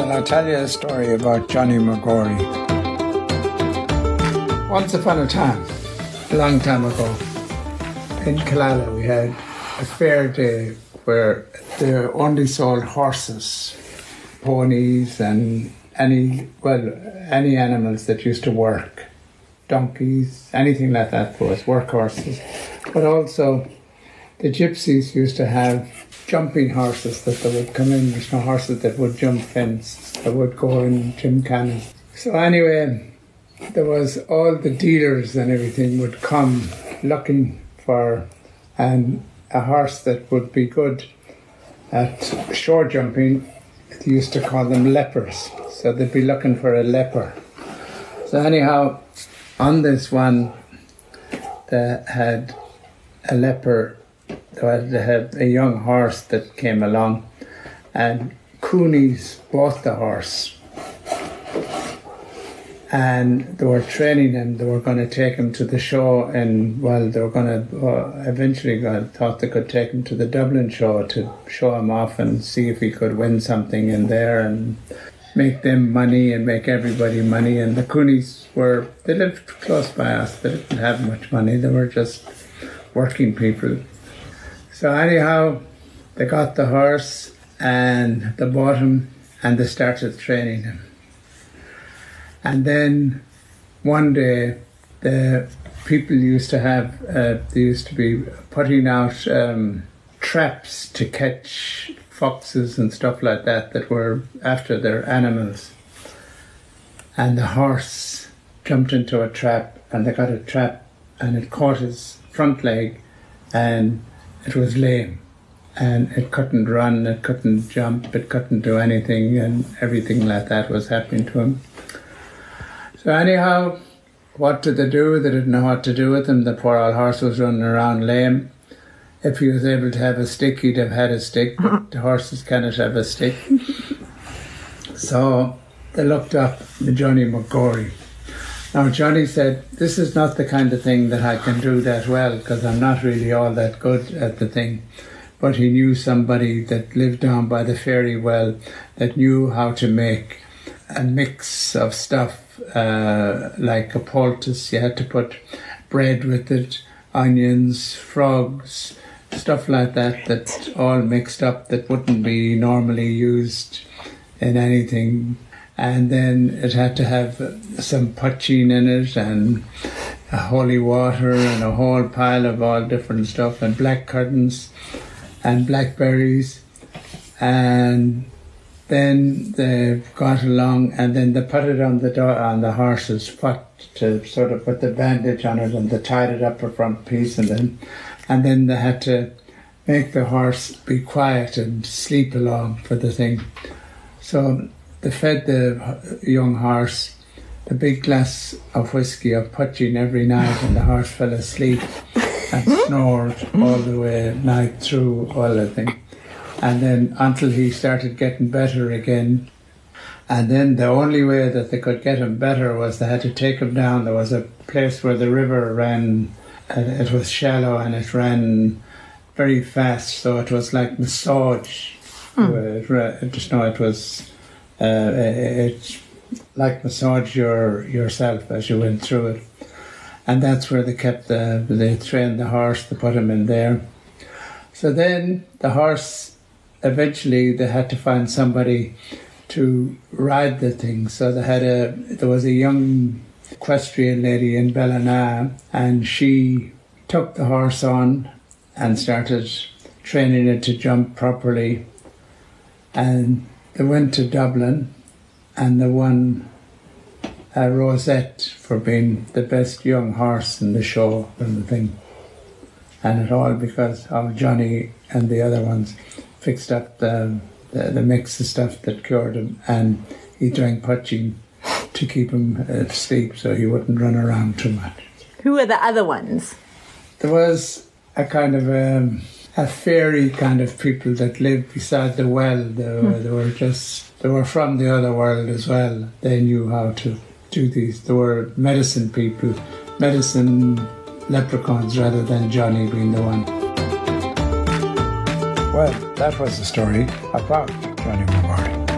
Shall I tell you a story about Johnny McGory? Once upon a time, a long time ago, in Killala we had a fair day where they only sold horses, ponies and any, well, any animals that used to work. Donkeys, anything like that was workhorses. But also the gypsies used to have jumping horses that they would come in. There's no horses that would jump fence, that would go in gymkhana. So anyway, there was all the dealers and everything would come looking for an, a horse that would be good at show jumping. They used to call them lepers. So they'd be looking for a leper. So anyhow, on this one, they had a leper they had a young horse that came along, and Coonies bought the horse. And they were training him. They were going to take him to the show, and well, they were going to uh, eventually got, thought they could take him to the Dublin show to show him off and see if he could win something in there and make them money and make everybody money. And the Coonies were they lived close by us. They didn't have much money. They were just working people so anyhow, they got the horse and they bought him and they started training him. And then one day, the people used to have, uh, they used to be putting out um, traps to catch foxes and stuff like that that were after their animals. And the horse jumped into a trap and they got a trap and it caught his front leg and it was lame and it couldn't run, it couldn't jump, it couldn't do anything, and everything like that was happening to him. So, anyhow, what did they do? They didn't know what to do with him. The poor old horse was running around lame. If he was able to have a stick, he'd have had a stick, but the horses cannot have a stick. so, they looked up the Johnny McGory now, Johnny said, This is not the kind of thing that I can do that well because I'm not really all that good at the thing. But he knew somebody that lived down by the ferry well that knew how to make a mix of stuff uh, like a poultice. You had to put bread with it, onions, frogs, stuff like that, that all mixed up that wouldn't be normally used in anything and then it had to have some poteen in it and holy water and a whole pile of all different stuff and black curtains and blackberries and then they got along and then they put it on the door on the horse's foot to sort of put the bandage on it and they tied it up a front piece and then and then they had to make the horse be quiet and sleep along for the thing. So they fed the young horse a big glass of whiskey of poteen every night, and the horse fell asleep and snored all the way night through all the thing. And then until he started getting better again. And then the only way that they could get him better was they had to take him down. There was a place where the river ran, it was shallow and it ran very fast, so it was like massage. Hmm. It, just know it was uh, it's like massage your yourself as you went through it, and that's where they kept the they trained the horse. to put him in there. So then the horse eventually they had to find somebody to ride the thing. So they had a there was a young equestrian lady in Ballina, and she took the horse on and started training it to jump properly. And they went to Dublin and they won a rosette for being the best young horse in the show and the thing. And it all because of Johnny and the other ones fixed up the, the, the mix of stuff that cured him and he drank poteen to keep him asleep so he wouldn't run around too much. Who are the other ones? There was a kind of um, a fairy kind of people that lived beside the well. They were, hmm. they were just they were from the other world as well. They knew how to do these. They were medicine people, medicine leprechauns rather than Johnny being the one. Well, that was the story about Johnny McGory.